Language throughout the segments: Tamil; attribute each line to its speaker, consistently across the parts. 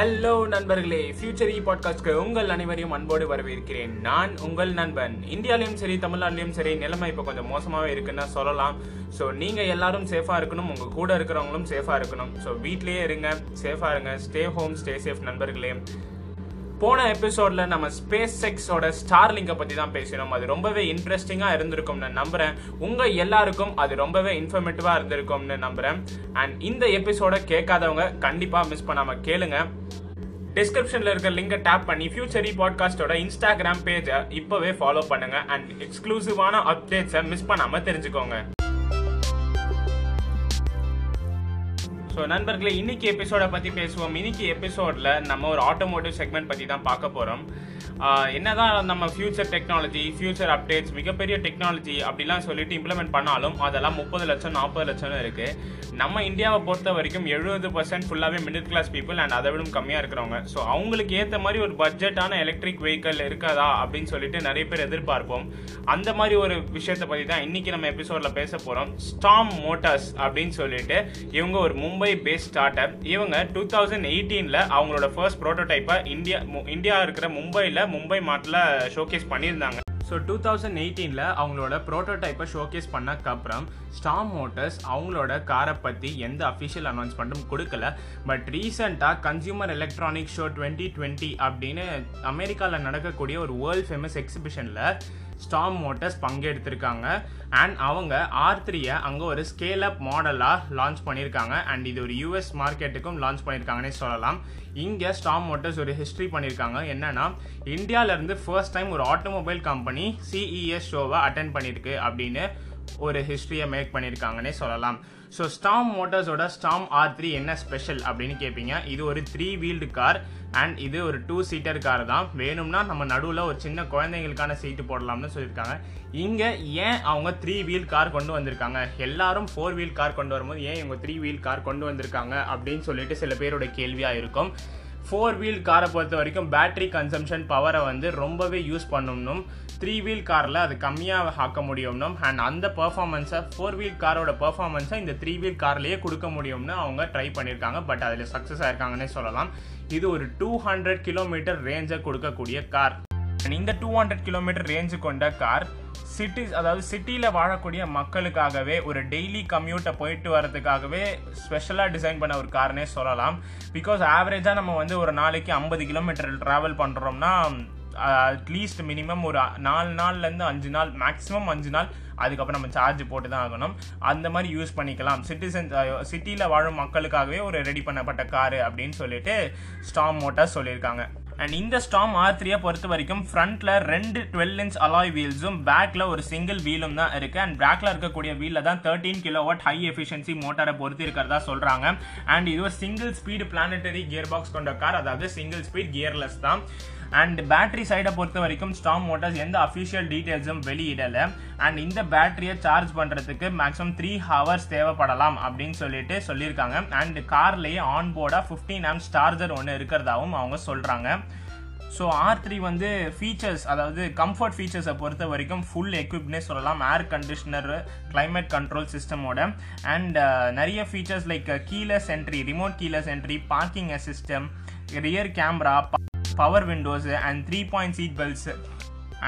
Speaker 1: ஹலோ நண்பர்களே ஃபியூச்சர் இ பாட்காஸ்ட்க்கு உங்கள் அனைவரையும் அன்போடு வரவேற்கிறேன். நான் உங்கள் நண்பன். இந்தியாலையும் சரி தமிழ்நாட்டிலையும் சரி நிலைமை இப்போ கொஞ்சம் மோசமாகவே இருக்குன்னு சொல்லலாம். ஸோ நீங்கள் எல்லாரும் சேஃபாக இருக்கணும் உங்கள் கூட இருக்கிறவங்களும் சேஃபாக இருக்கணும். ஸோ வீட்லேயே இருங்க சேஃபாக இருங்க ஸ்டே ஹோம் ஸ்டே சேஃப் நண்பர்களே. போன எபிசோட்ல நம்ம ஸ்பேஸ் செக்ஸோட ஸ்டார்லிங்கை பற்றி தான் பேசினோம். அது ரொம்பவே இன்ட்ரெஸ்டிங்காக இருந்திருக்கும்னு நம்புகிறேன் உங்கள் எல்லாருக்கும் அது ரொம்பவே இன்ஃபர்மேட்டிவாக இருந்திருக்கும்னு நம்புகிறேன் அண்ட் இந்த எபிசோட கேட்காதவங்க கண்டிப்பாக மிஸ் பண்ணாமல் கேளுங்க. டிஸ்கிரிப்ஷன்ல இருக்க லிங்கை டேப் பண்ணி ஃபியூச்சரி பாட்காஸ்டோட இன்ஸ்டாகிராம் பேஜை இப்பவே ஃபாலோ பண்ணுங்க அண்ட் எக்ஸ்க்ளூசிவான அப்டேட்ஸை மிஸ் பண்ணாம தெரிஞ்சுக்கோங்க. ஸோ நண்பர்களே இன்றைக்கி எபிசோடை பற்றி பேசுவோம். இன்னைக்கு எபிசோடில் நம்ம ஒரு ஆட்டோமோட்டிவ் செக்மெண்ட் பற்றி தான் பார்க்க போகிறோம் என்ன தான் நம்ம ஃபியூச்சர் டெக்னாலஜி ஃபியூச்சர் அப்டேட்ஸ் மிகப்பெரிய டெக்னாலஜி அப்படிலாம் சொல்லிட்டு இம்ப்ளிமெண்ட் பண்ணாலும் அதெல்லாம் முப்பது லட்சம் நாற்பது லட்சம்னு இருக்குது நம்ம இந்தியாவை பொறுத்த வரைக்கும் எழுபது பர்சன்ட் ஃபுல்லாகவே மிடில் கிளாஸ் பீப்புள் அண்ட் அதை விட கம்மியாக இருக்கிறவங்க. ஸோ அவங்களுக்கு ஏற்ற மாதிரி ஒரு பட்ஜெட்டான எலக்ட்ரிக் வெஹிக்கல் இருக்காதா அப்படின்னு சொல்லிட்டு நிறைய பேர் எதிர்பார்ப்போம். அந்த மாதிரி ஒரு விஷயத்தை பற்றி தான் இன்னைக்கு நம்ம எபிசோடில் பேச போகிறோம் ஸ்டாம் மோட்டார்ஸ் அப்படின்னு சொல்லிட்டு இவங்க ஒரு மும்பை மும்பை பேஸ்ட் ஸ்டார்ட்அப் இவங்க டூ தௌசண்ட் எயிட்டீனில் அவங்களோட ஃபர்ஸ்ட் ப்ரோட்டோடைப்பை இந்தியா இந்தியா இருக்கிற மும்பையில் மும்பை மாட்டில் ஷோகேஸ் பண்ணியிருந்தாங்க. ஸோ டூ தௌசண்ட் எயிட்டீனில் அவங்களோட ப்ரோட்டோடைப்பை ஷோகேஸ் பண்ணக்கப்புறம் ஸ்டாம் மோட்டர்ஸ் அவங்களோட காரை பற்றி எந்த அஃபிஷியல் அனௌன்ஸ்மெண்ட்டும் கொடுக்கல. பட் ரீசெண்டாக consumer electronic show twenty twenty அப்படின்னு அமெரிக்காவில் நடக்கக்கூடிய ஒரு வேர்ல்ட் ஃபேமஸ் எக்ஸிபிஷனில் ஸ்டாம் மோட்டர்ஸ் பங்கெடுத்திருக்காங்க. அண்ட் அவங்க ஆர் த்ரீயை அங்கே ஒரு ஸ்கேல் அப் மாடலாக லான்ச் பண்ணியிருக்காங்க. அண்ட் இது ஒரு யூஎஸ் மார்க்கெட்டுக்கும் லான்ச் பண்ணியிருக்காங்கன்னே சொல்லலாம். இங்கே ஸ்டாம் மோட்டர்ஸ் ஒரு ஹிஸ்ட்ரி பண்ணியிருக்காங்க. என்னென்னா இந்தியாவிலேருந்து ஃபர்ஸ்ட் டைம் ஒரு ஆட்டோமொபைல் கம்பெனி சிஇஎஸ் ஷோவை அட்டன் பண்ணியிருக்கு அப்படின்னு ஒரு ஹிஸ்ட்ரியை மேக் பண்ணியிருக்காங்கன்னே சொல்லலாம். ஸோ ஸ்டாம் மோட்டார்ஸோட ஸ்டாம் ஆர் த்ரீ என்ன ஸ்பெஷல் அப்படின்னு கேட்பீங்க இது ஒரு த்ரீ வீல்டு கார் அண்ட் இது ஒரு டூ சீட்டர் கார் தான். வேணும்னா நம்ம நடுவில் ஒரு சின்ன குழந்தைங்களுக்கான சீட்டு போடலாம்னு சொல்லியிருக்காங்க. இங்கே ஏன் அவங்க த்ரீ வீல் கார் கொண்டு வந்திருக்காங்க? எல்லாரும் ஃபோர் வீல் கார் கொண்டு வரும்போது ஏன் இவங்க த்ரீ வீல் கார் கொண்டு வந்திருக்காங்க? அப்படின்னு சொல்லிட்டு சில பேரோட கேள்வியாக இருக்கும். ஃபோர் வீல் காரை பொறுத்த வரைக்கும் பேட்டரி கன்சம்ஷன் பவரை வந்து ரொம்பவே யூஸ் பண்ணணும் த்ரீ வீல் காரில் அது கம்மியாக ஆக்க முடியும்னும். அண்ட் அந்த பர்ஃபார்மன்ஸை ஃபோர் வீல் காரோட பர்ஃபார்மன்ஸை இந்த த்ரீ வீல் கார்லேயே கொடுக்க முடியும்னு அவங்க ட்ரை பண்ணியிருக்காங்க பட் அதில் சக்ஸஸ் ஆயிருக்காங்கன்னே சொல்லலாம். இது ஒரு டூ ஹண்ட்ரட் கிலோமீட்டர் ரேஞ்சை கொடுக்கக்கூடிய கார் அண்ட் இந்த டூ ஹண்ட்ரட் கிலோமீட்டர் ரேஞ்சு கொண்ட கார் சிட்டிஸ் அதாவது சிட்டியில் வாழக்கூடிய மக்களுக்காகவே ஒரு டெய்லி கம்யூட்டை போயிட்டு வரதுக்காகவே ஸ்பெஷலாக டிசைன் பண்ண ஒரு காரனே சொல்லலாம். பிகாஸ் ஆவரேஜாக நம்ம வந்து ஒரு நாளைக்கு ஐம்பது கிலோமீட்டர் ட்ராவல் பண்ணுறோம்னா அட்லீஸ்ட் மினிமம் ஒரு நாலு நாள்லேருந்து அஞ்சு நாள் மேக்ஸிமம் அஞ்சு நாள் அதுக்கப்புறம் நம்ம சார்ஜ் போட்டு தான் ஆகணும். அந்த மாதிரி யூஸ் பண்ணிக்கலாம். சிட்டிசன் சிட்டியில் வாழும் மக்களுக்காகவே ஒரு ரெடி பண்ணப்பட்ட காரு அப்படின்னு சொல்லிட்டு ஸ்டாம் மோட்டார் சொல்லியிருக்காங்க. அண்ட் இந்த ஸ்டாம் ஆர் த்ரீயை பொறுத்த வரைக்கும் ஃப்ரண்ட்டில் ரெண்டு டுவெல் இன்ச் அலாய் வீல்ஸும் பேக்கில் ஒரு சிங்கிள் வீலும் தான் இருக்குது அண்ட் பேக்கில் இருக்கக்கூடிய வீலில் தான் thirteen kilo watt high efficiency மோட்டாரை பொறுத்து இருக்கிறதா சொல்கிறாங்க அண்ட் இது ஒரு single speed planetary gear box கொண்ட கார் அதாவது சிங்கிள் ஸ்பீட் கியர்லெஸ் தான். அண்ட் பேட்டரி சைடை பொறுத்த வரைக்கும் ஸ்டாம் மோட்டார்ஸ் எந்த அஃபிஷியல் டீட்டெயில்ஸும் வெளியிடலை. அண்ட் இந்த பேட்டரியை சார்ஜ் பண்ணுறதுக்கு மேக்ஸிமம் த்ரீ ஹவர்ஸ் தேவைப்படலாம் அப்படின்னு சொல்லிட்டு சொல்லியிருக்காங்க. அண்ட் கார்லேயே ஆன் போர்டாக ஃபிஃப்டீன் ஆம்ஸ் சார்ஜர் ஒன்று இருக்கிறதாவும் அவங்க சொல்கிறாங்க ஸோ ஆர் த்ரீ வந்து ஃபீச்சர்ஸ் அதாவது கம்ஃபர்ட் ஃபீச்சர்ஸை பொறுத்த வரைக்கும் ஃபுல் எக்யூப்னே சொல்லலாம். ஏர் கண்டிஷனர் கிளைமேட் கண்ட்ரோல் சிஸ்டமோட அண்ட் நிறைய features like keyless entry remote keyless entry parking assist rear camera power windows and three point seat belts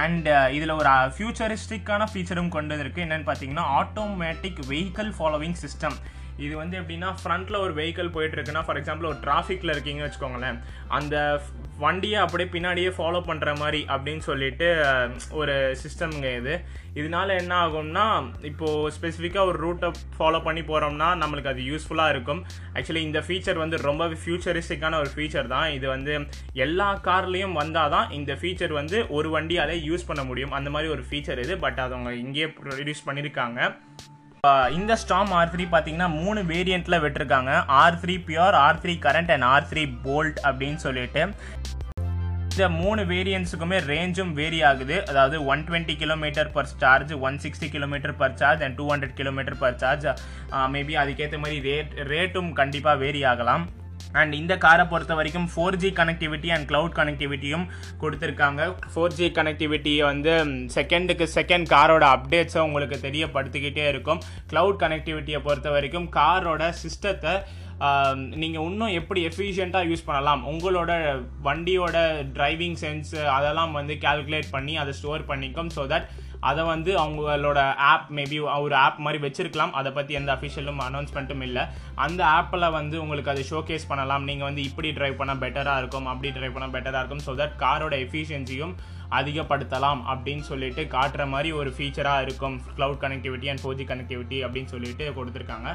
Speaker 1: and இதில் ஒரு uh, ஃபியூச்சரிஸ்டிக்கான ஃபீச்சரும் கொண்டு வந்திருக்கு. என்னென்னு பார்த்தீங்கன்னா ஆட்டோமேட்டிக் வெஹிக்கல் ஃபாலோவிங் சிஸ்டம் இது வந்து எப்படின்னா ஃப்ரண்ட்டில் ஒரு வெஹிக்கிள் போயிட்டு இருக்குன்னா ஃபார் எக்ஸாம்பிள் ஒரு டிராஃபிக்கில் இருக்கீங்கன்னு வச்சுக்கோங்களேன் அந்த வண்டியை அப்படியே பின்னாடியே ஃபாலோ பண்ணுற மாதிரி அப்படின்னு சொல்லிட்டு ஒரு சிஸ்டம்ங்க இது. இதனால என்ன ஆகும்னா இப்போது ஸ்பெசிஃபிக்காக ஒரு ரூட்டை ஃபாலோ பண்ணி போகிறோம்னா நம்மளுக்கு அது யூஸ்ஃபுல்லாக இருக்கும். ஆக்சுவலி இந்த ஃபீச்சர் வந்து ரொம்ப ஃபியூச்சரிஸ்டிக்கான ஒரு ஃபீச்சர் தான். இது வந்து எல்லா கார்லேயும் வந்தால் தான் இந்த ஃபீச்சர் வந்து ஒரு வண்டியாலே யூஸ் பண்ண முடியும். அந்த மாதிரி ஒரு ஃபீச்சர் இது. பட் அது அவங்க இங்கேயே ப்ரொடியூஸ் பண்ணியிருக்காங்க இந்த ஸ்டாம் ஆர் த்ரீ பார்த்தீங்கன்னா மூணு வேரியண்ட்டில் விட்டுருக்காங்க. R three pure R three current and R three bolt அப்படின்னு சொல்லிட்டு. இந்த மூணு வேரியன்ஸுக்குமே ரேஞ்சும் வேரி ஆகுது. அதாவது one twenty kilometre per charge one sixty kilometre per charge and two hundred kilometre per charge maybe அதுக்கேற்ற மாதிரி ரேட் ரேட்டும் கண்டிப்பாக வேரி ஆகலாம். அண்ட் இந்த காரை பொறுத்த வரைக்கும் four G connectivity and cloud கனெக்டிவிட்டியும் கொடுத்துருக்காங்க. ஃபோர் ஜி கனெக்டிவிட்டியை வந்து செகண்டுக்கு செகண்ட் காரோட அப்டேட்ஸை உங்களுக்கு தெரியப்படுத்திக்கிட்டே இருக்கும். க்ளவுட் கனெக்டிவிட்டியை பொறுத்த வரைக்கும் காரோட சிஸ்டத்தை நீங்கள் இன்னும் எப்படி எஃபிஷியண்ட்டாக யூஸ் பண்ணலாம்? உங்களோட வண்டியோட டிரைவிங் சென்ஸ் அதெல்லாம் வந்து கால்குலேட் பண்ணி அதை ஸ்டோர் பண்ணிக்கும் ஸோ தட் அதை வந்து அவங்களோட ஆப் மேபி ஒரு ஆப் மாதிரி வச்சிருக்கலாம். அதை பற்றி எந்த அஃபிஷியலும் அனௌன்ஸ்மெண்ட்டும் இல்லை. அந்த ஆப்பில் வந்து உங்களுக்கு அதை ஷோகேஸ் பண்ணலாம். நீங்கள் வந்து இப்படி ட்ரைவ் பண்ணால் பெட்டராக இருக்கும் அப்படி ட்ரைவ் பண்ணால் பெட்டராக இருக்கும் ஸோ தட் காரோட எஃபிஷியன்சியும் அதிகப்படுத்தலாம் அப்படின்னு சொல்லிட்டு காட்டுற மாதிரி ஒரு ஃபீச்சராக இருக்கும். Cloud connectivity and four G connectivity அப்படின்னு சொல்லிட்டு கொடுத்துருக்காங்க.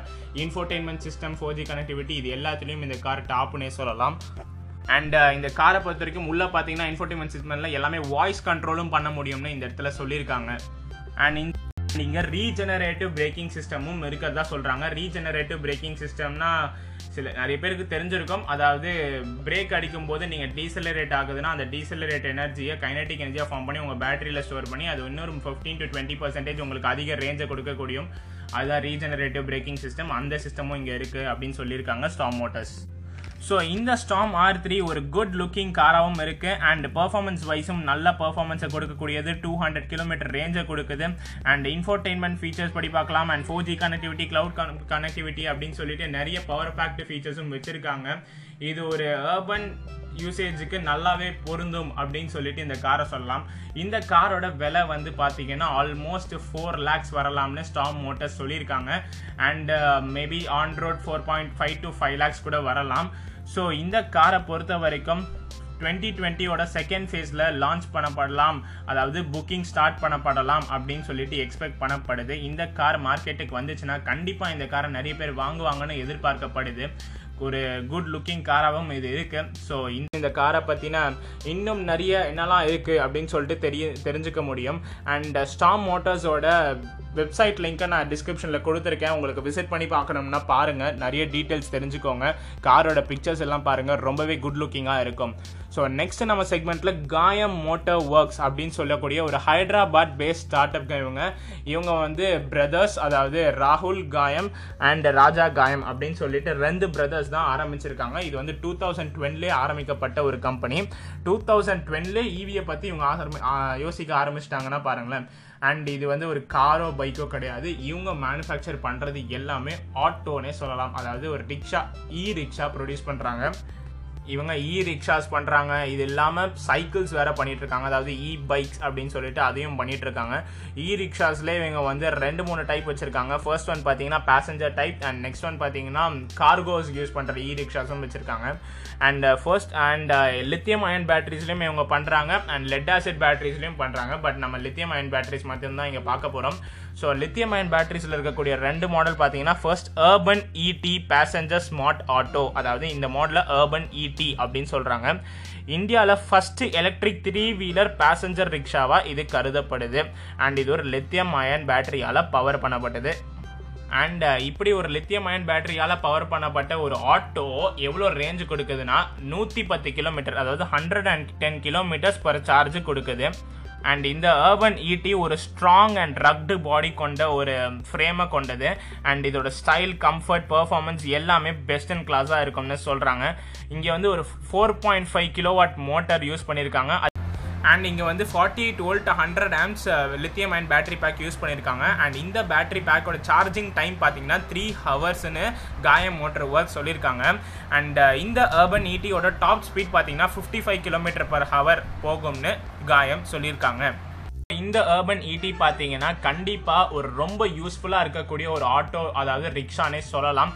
Speaker 1: Infotainment system four G connectivity இது எல்லாத்துலேயும் இந்த கார் டாப்னே சொல்லலாம். அண்ட் uh, இந்த காரை பொறுத்த வரைக்கும் உள்ளே பார்த்தீங்கன்னா இன்ஃபோர்டைன்மெண்ட் சிஸ்டமில் எல்லாமே வாய்ஸ் கண்ட்ரோலும் பண்ண முடியும்னு இந்த இடத்துல சொல்லியிருக்காங்க. அண்ட் இங்கே ரீஜெனரேட்டிவ் பிரேக்கிங் சிஸ்டமும் இருக்கிறதா சொல்கிறாங்க ரீஜெனரேட்டிவ் பிரேக்கிங் சிஸ்டம்னா சில நிறைய பேருக்கு தெரிஞ்சிருக்கும். அதாவது பிரேக் அடிக்கும் போது நீங்கள் டீசலரேட் ஆகுதுன்னா அந்த டீசலரேட் எனர்ஜியை கைனட்டிக் எனர்ஜியாக ஃபார்ம் பண்ணி உங்கள் பேட்டரியில் ஸ்டோர் பண்ணி அது இன்னொரு ஃபிஃப்டீன் டு டுவெண்ட்டி பர்சன்டேஜ் உங்களுக்கு அதிக ரேஞ்சை கொடுக்கக்கூடியும் அதுதான் ரீஜெனரேட்டிவ் பிரேக்கிங் சிஸ்டம் அந்த சிஸ்டமும் இங்கே இருக்குது அப்படின்னு சொல்லியிருக்காங்க ஸ்டாம் மோட்டர்ஸ் ஸோ இந்த ஸ்டாம் ஆர் த்ரீ ஒரு குட் லுக்கிங் காராகவும் இருக்குது அண்ட் பர்ஃபார்மன்ஸ் வைஸும் நல்ல பர்ஃபார்மன்ஸை கொடுக்கக்கூடியது. டூ ஹண்ட்ரட் கிலோமீட்டர் ரேஞ்சை கொடுக்குது. அண்ட் இன்ஃபோர்டெயின்மெண்ட் ஃபீச்சர்ஸ் படி பார்க்கலாம். And four G connectivity cloud connectivity அப்படின்னு சொல்லிட்டு நிறைய பவர் பேக்டு ஃபீச்சர்ஸும் வச்சுருக்காங்க. இது ஒரு அர்பன் யூசேஜுக்கு நல்லாவே பொருந்தும் அப்படின்னு சொல்லிட்டு இந்த காரை சொல்லலாம். இந்த காரோட விலை வந்து பார்த்தீங்கன்னா ஆல்மோஸ்ட் ஃபோர் லேக்ஸ் வரலாம்னு ஸ்டாம் மோட்டர்ஸ் சொல்லியிருக்காங்க. And maybe on road four point five to five lakhs கூட வரலாம். ஸோ இந்த காரை பொறுத்த வரைக்கும் டுவெண்ட்டி டுவெண்ட்டியோட செகண்ட் ஃபேஸில் லான்ச் பண்ணப்படலாம். அதாவது புக்கிங் ஸ்டார்ட் பண்ணப்படலாம் அப்படின்னு சொல்லிட்டு எக்ஸ்பெக்ட் பண்ணப்படுது. இந்த கார் மார்க்கெட்டுக்கு வந்துச்சுன்னா கண்டிப்பாக இந்த காரை நிறைய பேர் வாங்குவாங்கன்னு எதிர்பார்க்கப்படுது. ஒரு குட் லுக்கிங் காராகவும் இது இருக்குது ஸோ இந்த காரை பற்றின இன்னும் நிறைய என்னெல்லாம் இருக்குது அப்படின்னு சொல்லிட்டு தெரிய தெரிஞ்சுக்க முடியும். அண்ட் ஸ்டாம் மோட்டார்ஸோட வெப்சைட் லிங்க்கை நான் டிஸ்கிரிப்ஷனில் கொடுத்துருக்கேன். உங்களுக்கு விசிட் பண்ணி பார்க்கணும்னா பாருங்கள் நிறைய டீட்டெயில்ஸ் தெரிஞ்சுக்கோங்க. காரோட பிக்சர்ஸ் எல்லாம் பாருங்கள் ரொம்பவே குட் லுக்கிங்காக இருக்கும். ஸோ நெக்ஸ்ட் நம்ம செக்மெண்ட்டில் காயம் மோட்டார் ஒர்க்ஸ் அப்படின்னு சொல்லக்கூடிய ஒரு ஹைதராபாத் பேஸ்ட் ஸ்டார்ட் அப் இவங்க. இவங்க வந்து பிரதர்ஸ் அதாவது ராகுல் காயம் அண்ட் ராஜா காயம் அப்படின்னு சொல்லிட்டு ரெண்டு பிரதர்ஸ் தான் ஆரம்பிச்சிருக்காங்க. இது வந்து டூ தௌசண்ட் டுவெல்லே ஆரம்பிக்கப்பட்ட ஒரு கம்பெனி டூ தௌசண்ட் டுவெல்லே ஈவியை பற்றி இவங்க ஆரம்பி யோசிக்க ஆரம்பிச்சிட்டாங்கன்னா பாருங்களேன். அண்ட் இது வந்து ஒரு காரோ பைக்கோ கிடையாது. இவங்க மேனுஃபேக்சர் பண்ணுறது எல்லாமே ஆட்டோனே சொல்லலாம். அதாவது ஒரு ரிக்ஷா இ ரிக்ஷா ப்ரொடியூஸ் பண்ணுறாங்க இவங்க இ ரிக்ஷாஸ் பண்ணுறாங்க இது இல்லாமல் சைக்கிள்ஸ் வேறு பண்ணிகிட்ருக்காங்க இருக்காங்க அதாவது இ பைக்ஸ் அப்படின்னு சொல்லிட்டு அதையும் பண்ணிகிட்ருக்காங்க இ ரிக்ஷாஸ்லேயே இவங்க வந்து ரெண்டு மூணு டைப் வச்சுருக்காங்க. ஃபர்ஸ்ட் ஒன் பார்த்தீங்கன்னா passenger type and next one பார்த்தீங்கன்னா கார்கோஸ் யூஸ் பண்ணுற இ ரிக்ஷாஸும் வச்சுருக்காங்க. And first uh, and lithium ion uh, பேட்டரிஸ்லையும் இவங்க பண்ணுறாங்க அண்ட் லெட் ஆசிட் பேட்டரிஸ்லையும் பண்ணுறாங்க பட் நம்ம லித்தியம் அயன் பேட்டரிஸ் மட்டும்தான் இங்கே பார்க்க போகிறோம் ஸோ லித்தியம் அயன் பேட்டரிஸில் இருக்கக்கூடிய ரெண்டு மாடல் பார்த்தீங்கன்னா first urban ET passenger smart auto அதாவது இந்த மாடலில் அர்பன் இடி அப்படின்னு சொல்கிறாங்க இந்தியாவில் first electric three wheeler passenger ரிக்ஷாவாக இது கருதப்படுது. அண்ட் இது ஒரு லித்தியம் அயன் பேட்டரியால் பவர் பண்ணப்பட்டது. அண்ட் இப்படி ஒரு லித்தியம் அயன் பேட்டரியால் பவர் பண்ணப்பட்ட ஒரு ஆட்டோ எவ்வளோ ரேஞ்சு கொடுக்குதுன்னா நூற்றி பத்து கிலோமீட்டர் அதாவது hundred and ten kilometres per charge கொடுக்குது. அண்ட் இந்த அர்பன் ஈட்டி ஒரு ஸ்ட்ராங் அண்ட் ரக்டு பாடி கொண்ட ஒரு ஃப்ரேமை கொண்டது. அண்ட் இதோட ஸ்டைல் கம்ஃபர்ட் பர்ஃபார்மன்ஸ் எல்லாமே பெஸ்ட் அண்ட் கிளாஸாக இருக்கும்னு சொல்கிறாங்க இங்கே வந்து ஒரு four point five kilowatt motor use பண்ணியிருக்காங்க அண்ட் இங்கே வந்து forty eight volt hundred amps lithium ion battery pack use பண்ணியிருக்காங்க. அண்ட் இந்த பேட்டரி பேக்கோட சார்ஜிங் டைம் பார்த்தீங்கன்னா த்ரீ ஹவர்ஸ்னு காயம் மோட்டர் ஒர்க் சொல்லியிருக்காங்க. அண்ட் uh, இந்த அர்பன் ஈட்டியோட டாப் ஸ்பீட் பார்த்தீங்கன்னா fifty five kilometre per hour போகும்னு காயம் சொல்லியிருக்காங்க. இந்த அர்பன் ஈடி பார்த்தீங்கன்னா கண்டிப்பாக ஒரு ரொம்ப யூஸ்ஃபுல்லாக இருக்கக்கூடிய ஒரு ஆட்டோ அதாவது ரிக்ஷானே சொல்லலாம்.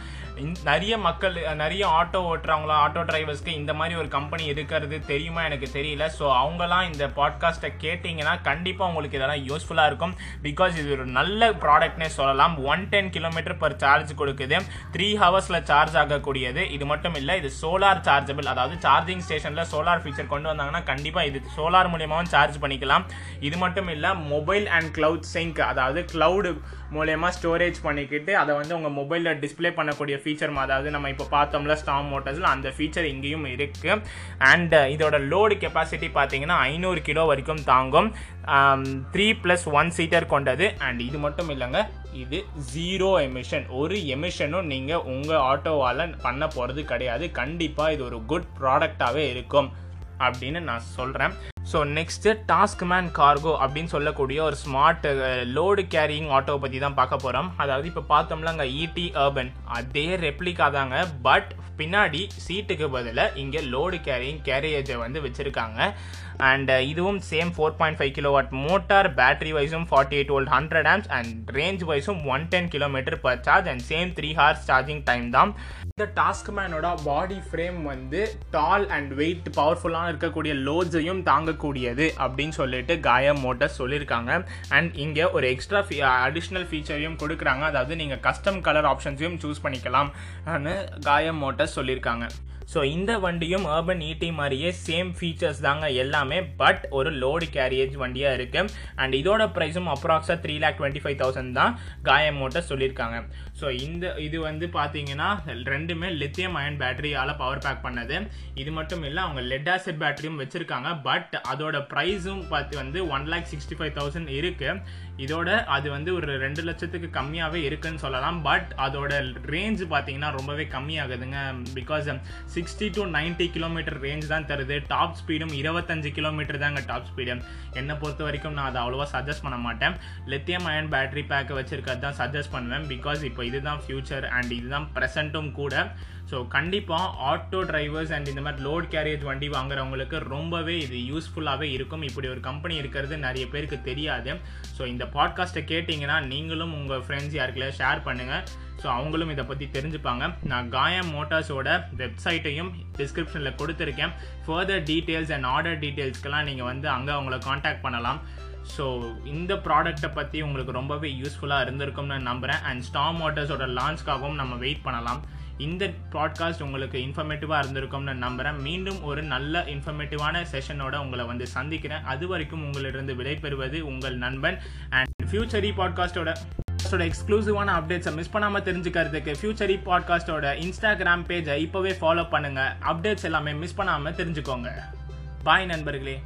Speaker 1: நிறைய மக்கள் நிறைய ஆட்டோ ஓட்டுறவங்களா ஆட்டோ டிரைவர்ஸ்க்கு இந்த மாதிரி ஒரு கம்பெனி இருக்கிறது தெரியுமா எனக்கு தெரியல. ஸோ அவங்களாம் இந்த பாட்காஸ்ட்டை கேட்டிங்கன்னா கண்டிப்பாக உங்களுக்கு இதெல்லாம் யூஸ்ஃபுல்லாக இருக்கும். பிகாஸ் இது ஒரு நல்ல ப்ராடக்ட்னே சொல்லலாம். One ten kilometre per charge கொடுக்குது. த்ரீ ஹவர்ஸில் சார்ஜ் ஆகக்கூடியது. இது மட்டும் இல்லை இது சோலார் சார்ஜபிள் அதாவது சார்ஜிங் ஸ்டேஷனில் சோலார் ஃபீச்சர் கொண்டு வந்தாங்கன்னா கண்டிப்பாக இது சோலார் மூலியமாகவும் சார்ஜ் பண்ணிக்கலாம். இது மட்டும் இல்லை மொபைல் அண்ட் க்ளவுட் சிங்க் அதாவது க்ளவுடு மூலயமா ஸ்டோரேஜ் பண்ணிக்கிட்டு அதை வந்து உங்கள் மொபைலில் டிஸ்பிளே பண்ணக்கூடிய ஃபீச்சர் அதாவது நம்ம இப்போ பார்த்தோம்ல ஸ்டாம் மோட்டர்ஸில் அந்த ஃபீச்சர் இங்கேயும் இருக்குது அண்ட் uh, இதோட லோடு கெப்பாசிட்டி பார்த்தீங்கன்னா ஐநூறு கிலோ வரைக்கும் தாங்கும். த்ரீ ப்ளஸ் ஒன் சீட்டர் கொண்டது. அண்ட் இது மட்டும் இல்லைங்க இது ஜீரோ எமிஷன் ஒரு எமிஷனும் நீங்கள் உங்கள் ஆட்டோவால் பண்ண போகிறது கிடையாது. கண்டிப்பாக இது ஒரு குட் ப்ராடக்டாகவே இருக்கும். அப்படின்னு நான் சொல்கிறேன் so next task man cargo அப்படின்னு சொல்லக்கூடிய ஒரு ஸ்மார்ட் லோடு கேரியிங் ஆட்டோவை பற்றி தான் பார்க்க போகிறோம் அதாவது இப்போ பார்த்தோம்ல அங்கே இடி அர்பன் அதே ரெப்ளிகா தாங்க. பட் பின்னாடி சீட்டுக்கு பதிலாக இங்கே லோடு கேரியிங் கேரியேஜை வந்து வச்சுருக்காங்க. அண்ட் இதுவும் same four point five kilo watt motor battery வைஸும் forty eight volt hundred amps and range வைஸும் one ten kilometre per charge and same three hours charging time தான். இந்த டாஸ்க் மேனோட பாடி ஃப்ரேம் வந்து டால் அண்ட் வெயிட் பவர்ஃபுல்லாக இருக்கக்கூடிய லோட்ஸையும் தாங்கக்கூடியது அப்படின்னு சொல்லிட்டு காயா மோட்டர்ஸ் சொல்லியிருக்காங்க அண்ட் இங்கே ஒரு எக்ஸ்ட்ரா ஃபீ அடிஷ்னல் ஃபீச்சரையும் கொடுக்குறாங்க. அதாவது நீங்கள் கஸ்டம் கலர் ஆப்ஷன்ஸையும் சூஸ் பண்ணிக்கலாம். காயா மோட்டர்ஸ் சொல்லியிருக்காங்க ஸோ இந்த வண்டியும் அர்பன் ஈட்டி மாதிரியே சேம் ஃபீச்சர்ஸ் தாங்க எல்லாமே பட் ஒரு லோடு கேரியேஜ் வண்டியாக இருக்குது அண்ட் இதோட ப்ரைஸும் அப்ராக்ஸாக three lakh twenty five thousand தான் காயம் மோட்டர் சொல்லியிருக்காங்க. ஸோ இந்த இது வந்து பார்த்தீங்கன்னா ரெண்டுமே லித்தியம் அயன் பேட்டரியால் பவர் பேக் பண்ணது. இது மட்டும் இல்லை அவங்க லெட் ஆசிட் பேட்டரியும் வச்சுருக்காங்க பட் அதோட ப்ரைஸும் பார்த்து வந்து one lakh sixty five thousand இருக்குது இதோட அது வந்து ஒரு ரெண்டு லட்சத்துக்கு கம்மியாகவே இருக்குன்னு சொல்லலாம். பட் அதோட ரேஞ்ச் பார்த்தீங்கன்னா ரொம்பவே கம்மியாகுதுங்க. Because sixty to ninety kilometre range தான் தருது. டாப் ஸ்பீடும் இருபத்தஞ்சு கிலோமீட்டர் தாங்க டாப் ஸ்பீடு என்னை பொறுத்த வரைக்கும் நான் அதை அவ்வளோவா சஜஸ்ட் பண்ண மாட்டேன். லித்தியம் அயன் பேட்டரி பேக்கை வச்சுருக்கிறது தான் சஜஸ்ட் பண்ணுவேன். பிகாஸ் இப்போ இதுதான் ஃபியூச்சர் அண்ட் இதுதான் ப்ரெசண்ட்டும் கூட ஸோ கண்டிப்பாக ஆட்டோ டிரைவர்ஸ் அண்ட் இந்த மாதிரி லோட் கேரியேஜ் வண்டி வாங்குறவங்களுக்கு ரொம்பவே இது யூஸ்ஃபுல்லாகவே இருக்கும். இப்படி ஒரு கம்பெனி இருக்கிறது நிறைய பேருக்கு தெரியாது. ஸோ இந்த பாட்காஸ்ட்டை கேட்டிங்கன்னா நீங்களும் உங்கள் ஃப்ரெண்ட்ஸ் யாருக்குள்ள ஷேர் பண்ணுங்கள் ஸோ அவங்களும் இதை பற்றி தெரிஞ்சுப்பாங்க. நான் காயம் மோட்டார்ஸோட வெப்சைட்டையும் டிஸ்கிரிப்ஷனில் கொடுத்துருக்கேன். ஃபர்தர் டீட்டெயில்ஸ் அண்ட் ஆர்டர் டீட்டெயில்ஸ்க்கெல்லாம் நீங்கள் வந்து அங்கே அவங்கள காண்டாக்ட் பண்ணலாம். ஸோ இந்த ப்ராடக்ட்டை பற்றி உங்களுக்கு ரொம்பவே யூஸ்ஃபுல்லாக இருந்திருக்கும்னு நம்புகிறேன் அண்ட் ஸ்டார் மோட்டர்ஸோட லான்ச்காகவும் நம்ம வெயிட் பண்ணலாம். இந்த பாட்காஸ்ட் உங்களுக்கு இன்ஃபர்மேட்டிவாக இருந்திருக்கும்னு நம்புகிறேன் மீண்டும் ஒரு நல்ல இன்ஃபர்மேட்டிவான செஷனோட உங்களை வந்து சந்திக்கிறேன். அது வரைக்கும் உங்களிடந்து விடைபெறுவது உங்கள் நண்பன். அண்ட் ஃபியூச்சரி பாட்காஸ்டோட பாட்காஸ்டோட எக்ஸ்க்ளூசிவான அப்டேட்ஸை மிஸ் பண்ணாமல் தெரிஞ்சுக்கிறதுக்கு ஃபியூச்சரி பாட்காஸ்டோட இன்ஸ்டாகிராம் பேஜை இப்போவே ஃபாலோ பண்ணுங்கள் அப்டேட்ஸ் எல்லாமே மிஸ் பண்ணாமல் தெரிஞ்சுக்கோங்க. பாய் நண்பர்களே.